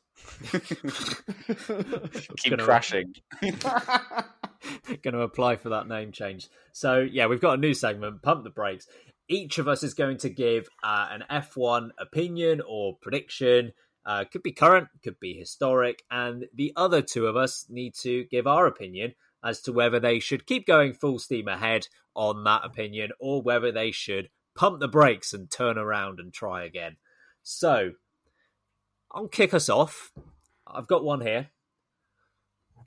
keep Gonna- crashing. going to apply for that name change. So, yeah, we've got a new segment, Pump the Brakes. Each of us is going to give uh, an F1 opinion or prediction. Uh, could be current, could be historic. And the other two of us need to give our opinion as to whether they should keep going full steam ahead on that opinion or whether they should pump the brakes and turn around and try again. So, I'll kick us off. I've got one here.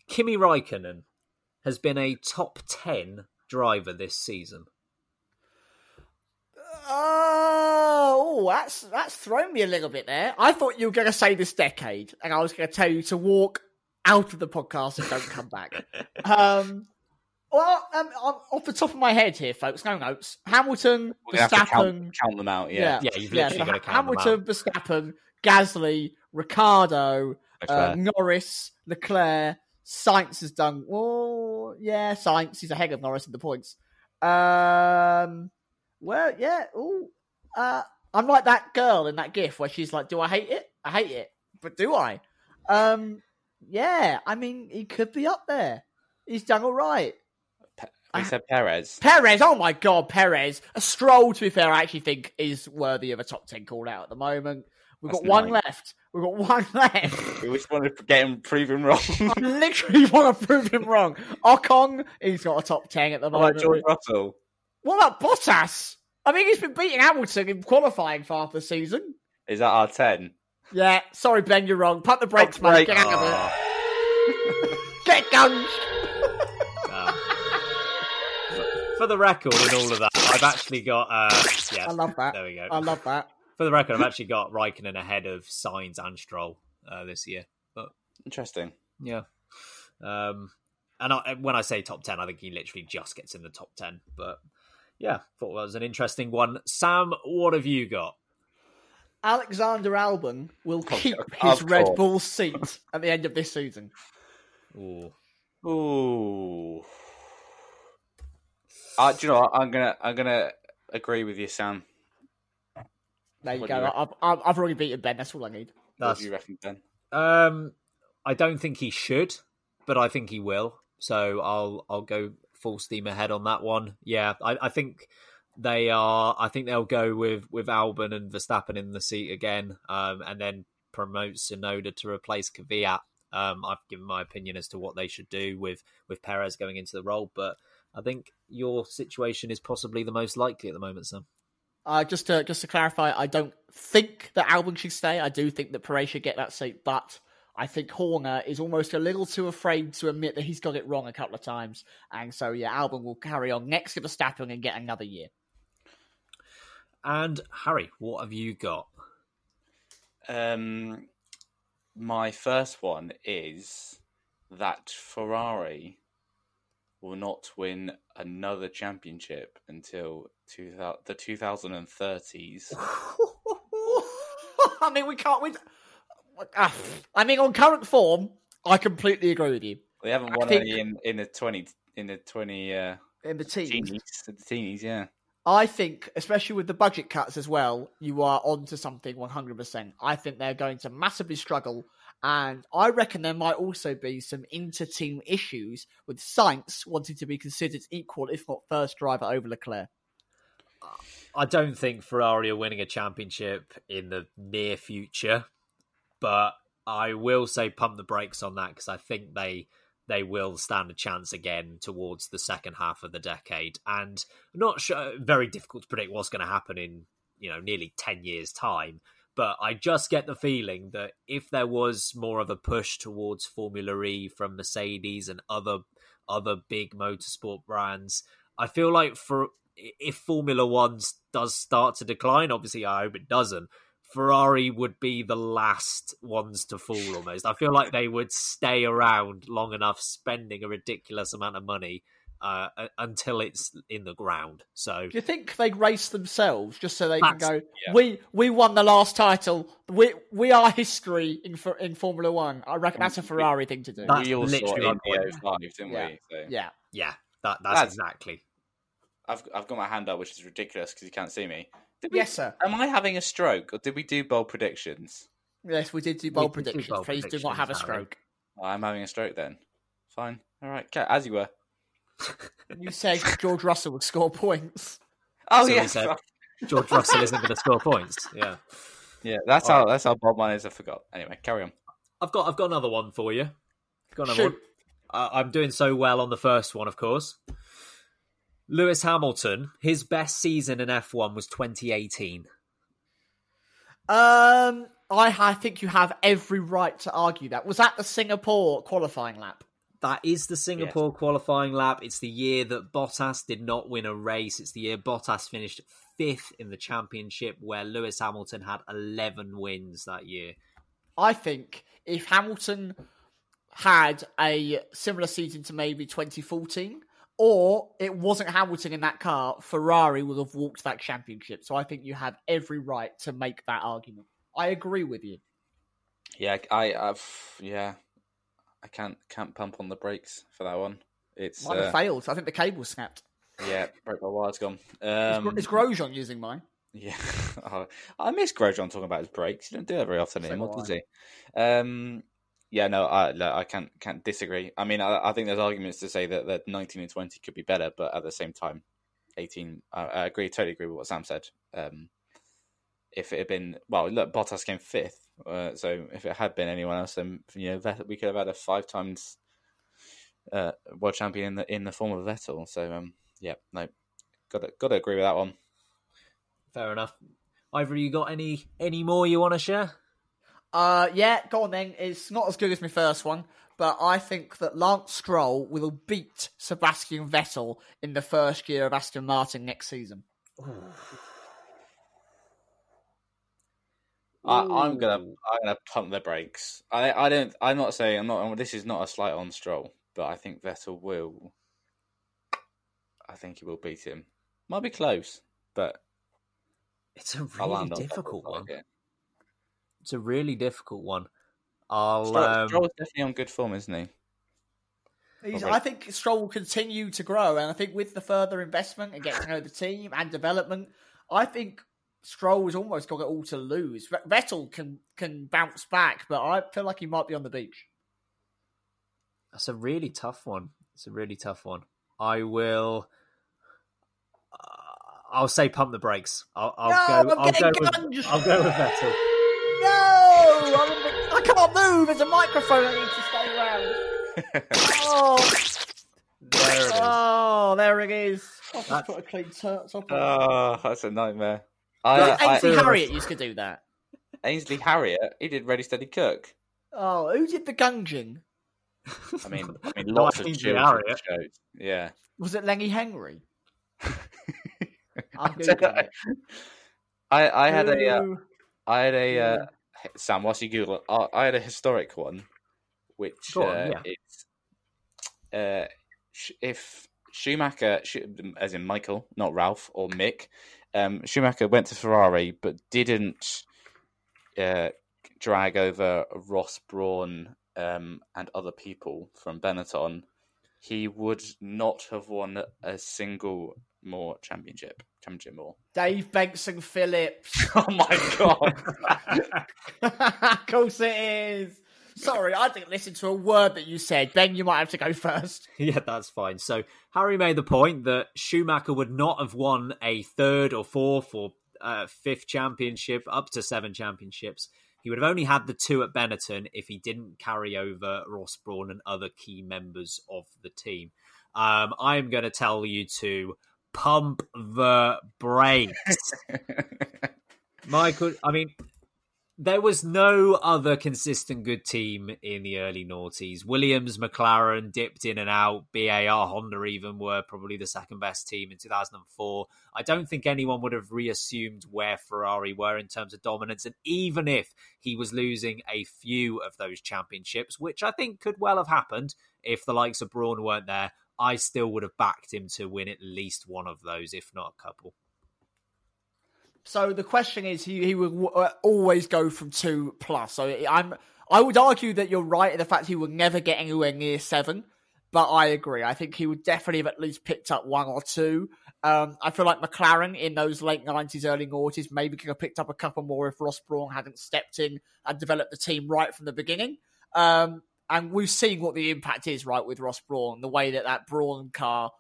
Kimi Raikkonen has been a top 10 driver this season. Oh, that's that's thrown me a little bit there. I thought you were going to say this decade, and I was going to tell you to walk out of the podcast and don't come back. um, well, um, um, off the top of my head here, folks, no notes. Hamilton, We're gonna have to Verstappen, count, count them out. Yeah. Yeah, you've literally so got to count them Hamilton, Verstappen, Gasly, Ricciardo, uh, Norris, Leclerc, Sainz has done. Oh, yeah, Sainz is ahead of Norris in the points. Um, well, yeah. Oh, uh, I'm like that girl in that GIF where she's like, "Do I hate it? I hate it, but do I?" Um, yeah. I mean, he could be up there. He's done all right. We said Perez. Perez, oh my god, Perez. A stroll, to be fair, I actually think is worthy of a top 10 call out at the moment. We've That's got one nice. left. We've got one left. We just want to get him proven wrong. I literally want to prove him wrong. Ocon, he's got a top 10 at the moment. George Russell? What about Bottas? I mean, he's been beating Hamilton in qualifying for half the season. Is that our ten? Yeah, sorry, Ben, you're wrong. Pump the brakes, Pump mate. brakes. Get out of it. Get guns. For the record, and all of that, I've actually got. Uh, yeah, I love that. There we go. I love that. For the record, I've actually got Raikkonen ahead of Sainz and Stroll uh, this year. But Interesting. yeah, um, and I, when I say top ten, I think he literally just gets in the top ten. But yeah, thought that was an interesting one. Sam, what have you got? Alexander Albon will keep of his Red. Bull seat at the end of this season. Ooh. Ooh. Uh, do you know what? I'm gonna I'm gonna agree with you, Sam. There you What do go. you I've, I've, I've already beaten Ben. That's all I need. What That's do you reckon, Ben? Um, I don't think he should, but I think he will. So I'll I'll go full steam ahead on that one. Yeah, I, I think they are. I think they'll go with with Albon and Verstappen in the seat again, um, and then promote Tsunoda to replace Kvyat. Um, I've given my opinion as to what they should do with with Perez going into the role, but I think your situation is possibly the most likely at the moment, Sam. Uh, just to just to clarify, I don't think that Albon should stay. I do think that Perez should get that seat, but I think Horner is almost a little too afraid to admit that he's got it wrong a couple of times, and so yeah, Albon will carry on next to Verstappen and get another year. And Harry, what have you got? Um, my first one is that Ferrari will not win another championship until two, the 2030s. I mean, we can't. We, uh, I mean, on current form, I completely agree with you. They haven't won think, any in, in the twenty in the twenty uh, in the teens. Teenies, the teenies, yeah. I think, especially with the budget cuts as well, you are onto something 100%. I think they're going to massively struggle. And I reckon there might also be some inter team issues with Sainz wanting to be considered equal, if not first driver over Leclerc. I don't think Ferrari are winning a championship in the near future, but I will say pump the brakes on that because I think they they will stand a chance again towards the second half of the decade. And I'm not sure, very difficult to predict what's going to happen in, you know, nearly 10 years' time. But I just get the feeling that if there was more of a push towards Formula E from Mercedes and other other big motorsport brands, I feel like for if Formula One does start to decline, obviously I hope it doesn't, Ferrari would be the last ones to fall almost. I feel like they would stay around long enough spending a ridiculous amount of money uh, until it's in the ground. So Do you think they'd race themselves just so they can go yeah. we we won the last title. We we are history in in Formula 1. I reckon that's a Ferrari thing to do. That's we all literally saw in the 05, didn't yeah. we? So. Yeah. Yeah. That that's, that's exactly. I've I've got my hand up which is ridiculous because you can't see me. Did we, yes, sir. Am I having a stroke, or did we do bold predictions? Yes, we did do bold we predictions. Do bold Please predictions, do not have a stroke. I'm having a stroke then. Fine. All right. Okay, as you were. you said George Russell would score points. Oh so yeah. George Russell isn't going to score points. Yeah. Yeah, that's All how right. that's how Bob mine is. I forgot. Anyway, carry on. I've got I've got another one for you. I've got another Shoot. one. Uh, I'm doing so well on the first one, of course. Lewis Hamilton, his best season in F1 was 2018. Um, I, I think you have every right to argue that. Was that the Singapore qualifying lap? That is the Singapore yes. qualifying lap. It's the year that Bottas did not win a race. It's the year Bottas finished fifth in the championship, where Lewis Hamilton had 11 wins that year. I think if Hamilton had a similar season to maybe 2014, or it wasn't Hamilton in that car, Ferrari would have walked that championship. So I think you have every right to make that argument. I agree with you. Yeah, I, I've yeah, I can't can't pump on the brakes for that one. It's mine uh, failed. I think the cable snapped. Yeah, broke my wire's gone. Um, is, is Grosjean using mine? Yeah, oh, I miss Grosjean talking about his brakes. He don't do that very often anymore, does he? Um, yeah, no, I I can't can't disagree. I mean, I, I think there's arguments to say that that 19 and 20 could be better, but at the same time, 18. I, I agree, totally agree with what Sam said. Um, if it had been well, look, Bottas came fifth, uh, so if it had been anyone else, then you know we could have had a five times uh, world champion in the in the form of Vettel. So um, yeah, no, got to, got to agree with that one. Fair enough. Either you got any any more you want to share? Uh, yeah, go on then. It's not as good as my first one, but I think that Lance Stroll will beat Sebastian Vettel in the first year of Aston Martin next season. I, am gonna I'm gonna pump the brakes. I I don't I'm not saying I'm not this is not a slight on Stroll, but I think Vettel will. I think he will beat him. Might be close, but it's a really difficult one. It's a really difficult one. I'll. Stroll, um... Stroll's definitely on good form, isn't he? He's, I think Stroll will continue to grow, and I think with the further investment and getting to know the team and development, I think Stroll's almost got it all to lose. Vettel can can bounce back, but I feel like he might be on the beach. That's a really tough one. It's a really tough one. I will. Uh, I'll say pump the brakes. I'll, I'll no, go. I'll go, with, I'll go with Vettel. No, I can't move. There's a microphone. I need to stay around. oh, there it is. Oh, there it is. I'll just put a clean top on. Oh, that's a nightmare. I, Ainsley I, Harriott used to do that. Ainsley Harriott, he did Ready Steady Cook. Oh, who did the gunging? I mean, I mean, lots of Ainsley children's Harriott. shows. Yeah. Was it Lenny Henry? I'm I don't googling know. it. I, I had a, uh, Who- I had a, Yeah. uh, Sam, whilst you Google, I, I had a historic one, which Go on, uh, yeah. is, uh, sh- if Schumacher, Sch- as in Michael, not Ralf or Mick, um, Schumacher went to Ferrari but didn't uh, drag over Ross Brawn um, and other people from Benetton, he would not have won a single more championship. Championship more. Dave Benson Phillips. Oh my god! of course it is. Sorry, I didn't listen to a word that you said. Ben, you might have to go first. Yeah, that's fine. So Harry made the point that Schumacher would not have won a third or fourth or uh, fifth championship, up to seven championships. He would have only had the two at Benetton if he didn't carry over Ross Brawn and other key members of the team. Um, I am going to tell you to pump the brakes. Michael, I mean, there was no other consistent good team in the early noughties. Williams, McLaren dipped in and out. BAR, Honda even were probably the second best team in 2004. I don't think anyone would have reassumed where Ferrari were in terms of dominance. And even if he was losing a few of those championships, which I think could well have happened if the likes of Brawn weren't there, I still would have backed him to win at least one of those, if not a couple. So the question is, he he would uh, always go from two plus. So I'm I would argue that you're right in the fact he would never get anywhere near seven. But I agree. I think he would definitely have at least picked up one or two. Um, I feel like McLaren in those late nineties, early noughties maybe could have picked up a couple more if Ross Brawn hadn't stepped in and developed the team right from the beginning. Um, and we've seen what the impact is, right, with Ross Brawn, the way that that Brawn car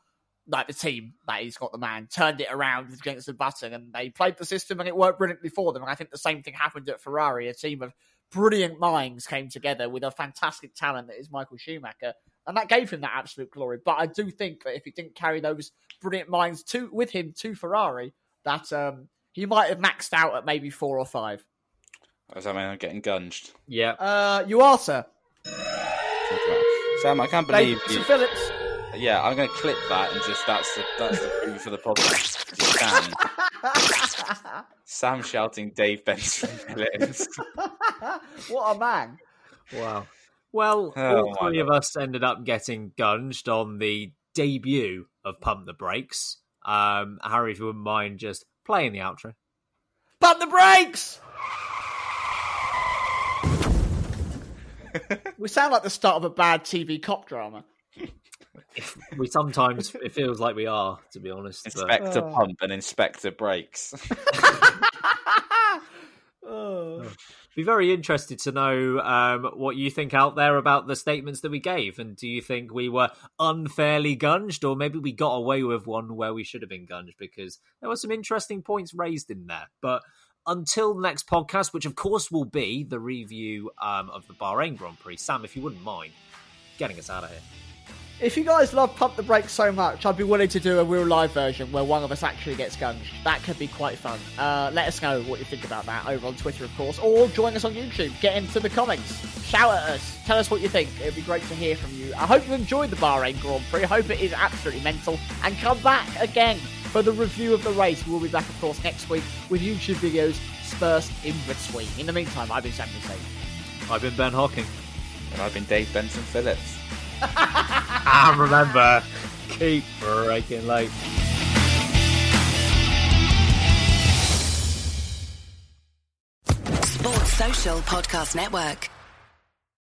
like the team that he's got the man turned it around against the button and they played the system and it worked brilliantly for them. And i think the same thing happened at ferrari. A team of brilliant minds came together with a fantastic talent that is michael schumacher. And that gave him that absolute glory. But i do think that if he didn't carry those brilliant minds to with him to ferrari that um he might have maxed out at maybe four or five. Does that mean I'm getting gunged? Yeah. uh you are sir Sam, I can't believe Dave you. phillips Yeah, I'm going to clip that and just that's the that's the preview for the podcast. Sam, Sam shouting Dave Benson Phillips. what a man Wow. Well, Oh, all my three of us ended up getting gunged on the debut of Pump the Brakes. Um, Harry, if you wouldn't mind just playing the outro. Pump the brakes! we sound like the start of a bad TV cop drama. We sometimes it feels like we are, to be honest. Inspector Oh. Pump and Inspector Brakes. Oh. be very interested to know um, what you think out there about the statements that we gave, and do you think we were unfairly gunged, or maybe we got away with one where we should have been gunged because there were some interesting points raised in there. But until the next podcast, which of course will be the review um, of the Bahrain Grand Prix, Sam, if you wouldn't mind getting us out of here. If you guys love Pump the Brakes so much, I'd be willing to do a real live version where one of us actually gets gunged. That could be quite fun. Uh, let us know what you think about that over on Twitter, of course, or join us on YouTube. Get into the comments. Shout at us. Tell us what you think. It'd be great to hear from you. I hope you enjoyed the Bahrain Grand Prix. I hope it is absolutely mental. And come back again for the review of the race. We'll be back, of course, next week with YouTube videos dispersed in between. In the meantime, I've been Sam Hussein. I've been Ben Hocking. and I've been Dave Benson Phillips. And ah, remember, keep breaking late. Sports Social Podcast Network.